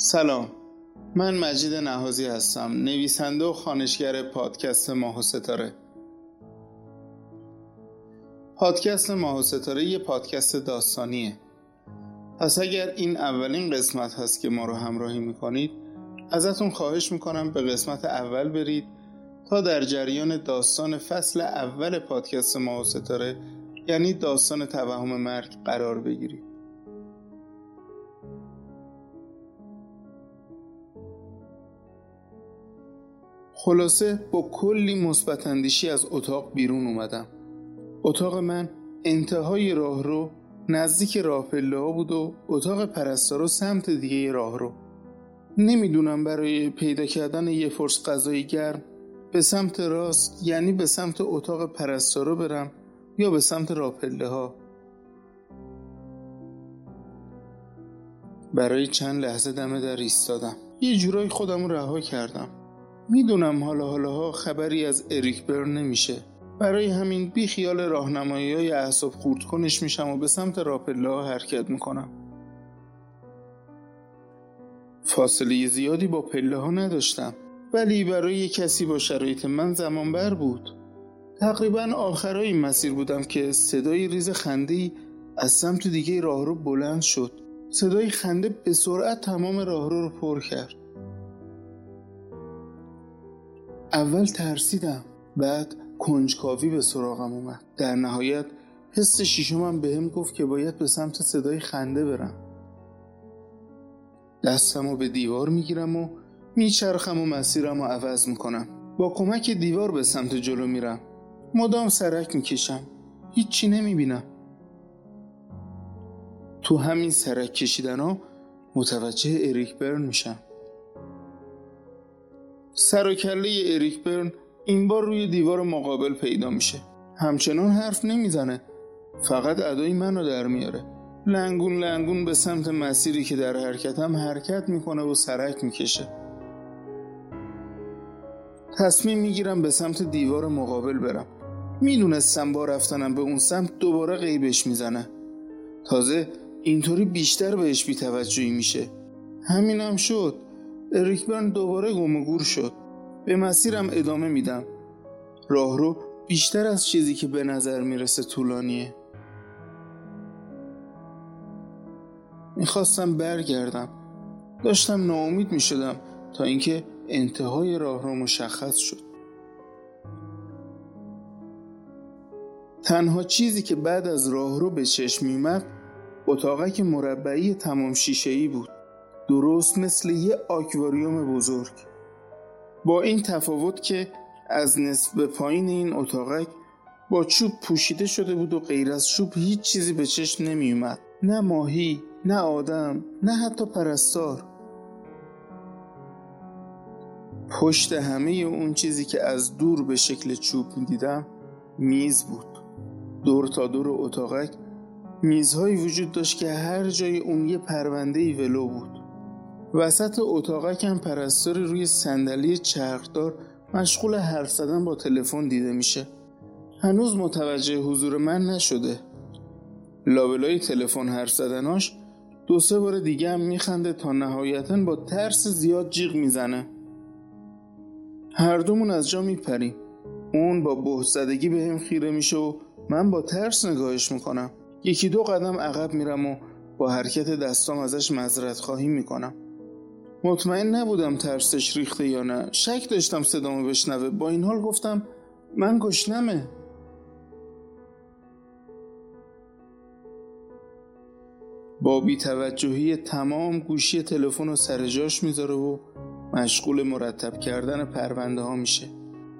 سلام. من مجید نهازی هستم نویسنده و خانشگر پادکست ماه و ستاره. پادکست ماه و ستاره یه پادکست داستانیه. پس اگر این اولین قسمت هست که ما رو همراهی می‌کنید ازتون خواهش می‌کنم به قسمت اول برید تا در جریان داستان فصل اول پادکست ماه و ستاره یعنی داستان توهم مرگ قرار بگیرید. خلاصه با کلی مثبت اندیشی از اتاق بیرون اومدم. اتاق من انتهای راه رو نزدیک راه پله ها بود و اتاق پرستارو سمت دیگه راه رو. نمی‌دونم برای پیدا کردن یه فرس غذای گرم به سمت راست یعنی به سمت اتاق پرستارو برم یا به سمت راه پله ها. برای چند لحظه دم در ایستادم. یه جورایی خودم رها کردم. می‌دونم حالا حالا ها خبری از اریک برن نمیشه. برای همین بی خیال راهنمایی های اعصاب خورد کنش میشم و به سمت راپله ها حرکت می‌کنم. فاصله زیادی با پله ها نداشتم ولی برای کسی با شرایط من زمان بر بود. تقریبا آخرای مسیر بودم که صدای ریز خنده از سمت دیگه راهرو بلند شد. صدای خنده به سرعت تمام راهرو رو پر کرد. اول ترسیدم بعد کنجکاوی به سراغم اومد. در نهایت حس شیشمم به هم گفت که باید به سمت صدای خنده برم. دستم رو به دیوار می‌گیرم و میچرخم و مسیرم رو عوض می‌کنم. با کمک دیوار به سمت جلو میرم. مدام سرک می‌کشم. هیچی نمی‌بینم. تو همین سرک کشیدن ها متوجه اریک برن میشم. سر و کله اریک برن این بار روی دیوار مقابل پیدا میشه. همچنان حرف نمی‌زنه. فقط ادای منو در میاره. لنگون لنگون به سمت مسیری که در حرکتم حرکت می‌کنه و سرک می‌کشه. تصمیم می‌گیرم به سمت دیوار مقابل برم. می‌دونستم با رفتنم به اون سمت دوباره غیبش می‌زنه. تازه اینطوری بیشتر بهش بیتوجهی میشه. همینم شد. اریکبرن دوباره گم و گور شد. به مسیرم ادامه میدم. راهرو بیشتر از چیزی که به نظر می‌رسه طولانیه. می‌خواستم برگردم. داشتم ناامید می‌شدم تا اینکه انتهای راه رو مشخص شد. تنها چیزی که بعد از راه رو به چشم میمد اتاقک مربعی تمام شیشه ای بود. درست مثل یه آکواریوم بزرگ. با این تفاوت که از نصف پایین این اتاقک با چوب پوشیده شده بود و غیر از چوب هیچ چیزی به چشم نمی اومد نه ماهی نه آدم نه حتی پرستار. پشت همه اون چیزی که از دور به شکل چوب می دیدم میز بود. دور تا دور اتاقک میزهایی وجود داشت که هر جای اون یه پرونده ولو بود. وسط اتاقک هم پرستار روی صندلی چرخدار مشغول حرف زدن با تلفن دیده میشه. هنوز متوجه حضور من نشده. لابلای تلفن حرف زدناش دو سه بار دیگه هم میخنده تا نهایتا با ترس زیاد جیغ می‌زنه. هر دومون از جا میپریم. اون با بهزدگی به هم خیره میشه و من با ترس نگاهش می‌کنم. یکی دو قدم عقب میرم و با حرکت دستام ازش مذرت خواهی می‌کنم. مطمئن نبودم ترسش ریخته یا نه. شک داشتم صدامو بشنوه. با این حال گفتم من گشنمه. با بیتوجهی تمام گوشی تلفن رو سر جاش می‌ذاره و مشغول مرتب کردن پرونده ها میشه.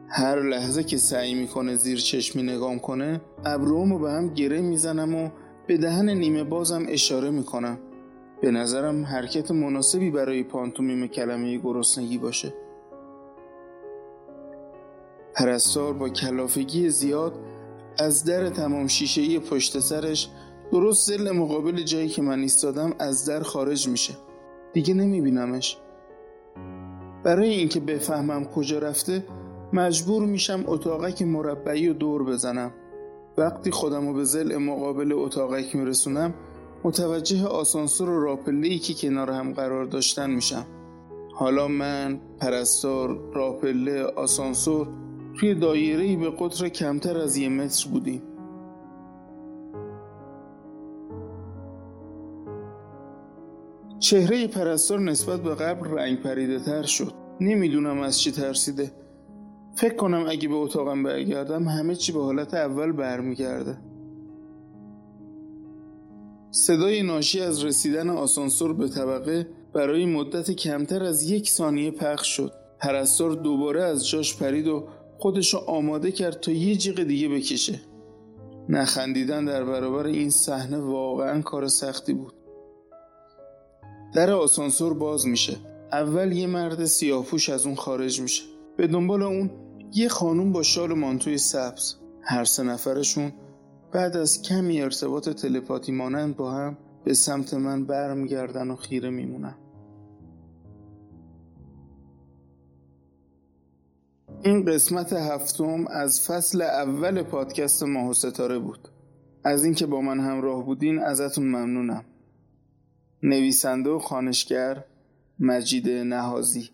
هر لحظه که سعی می‌کنه زیر چشمی نگام کنه ابرومو به هم گره می‌زنم و به دهن نیمه بازم اشاره می‌کنم. به نظرم حرکت مناسبی برای پانتومیم کلمه گرسنگی باشه. پرستار با کلافگی زیاد از در تمام شیشه پشت سرش درست زل مقابل جایی که من ایستادم از در خارج میشه. دیگه نمیبینمش. برای اینکه بفهمم کجا رفته مجبور میشم اتاقک مربعی و دور بزنم. وقتی خودم رو به زل مقابل اتاقک میرسونم متوجه آسانسور و راپله که کنار هم قرار داشتن میشم. حالا من پرستار راپله آسانسور توی دایره به قطر کمتر از یه متر بودیم. چهره پرستار نسبت به قبل رنگ پریده تر شد. نمی‌دونم از چی ترسیده. فکر کنم اگه به اتاقم برگردم همه چی به حالت اول برمیگرده. صدای ناشی از رسیدن آسانسور به طبقه برای مدت کمتر از یک ثانیه پخش شد. پرستار دوباره از جاش پرید و خودشو آماده کرد تا یه جیغ دیگه بکشه. نخندیدن در برابر این صحنه واقعا کار سختی بود. در آسانسور باز میشه. اول یه مرد سیاهپوش از اون خارج میشه. به دنبال اون یه خانوم با شال مانتوی سبز. هر سه نفرشون بعد از کمی ارتباط تلپاتی مانند با هم به سمت من برمیگردن و خیره میمونن. این قسمت هفتم از فصل اول پادکست ماه و ستاره بود. از اینکه با من همراه بودین ازتون ممنونم. نویسنده و خانشگر مجید نهازی.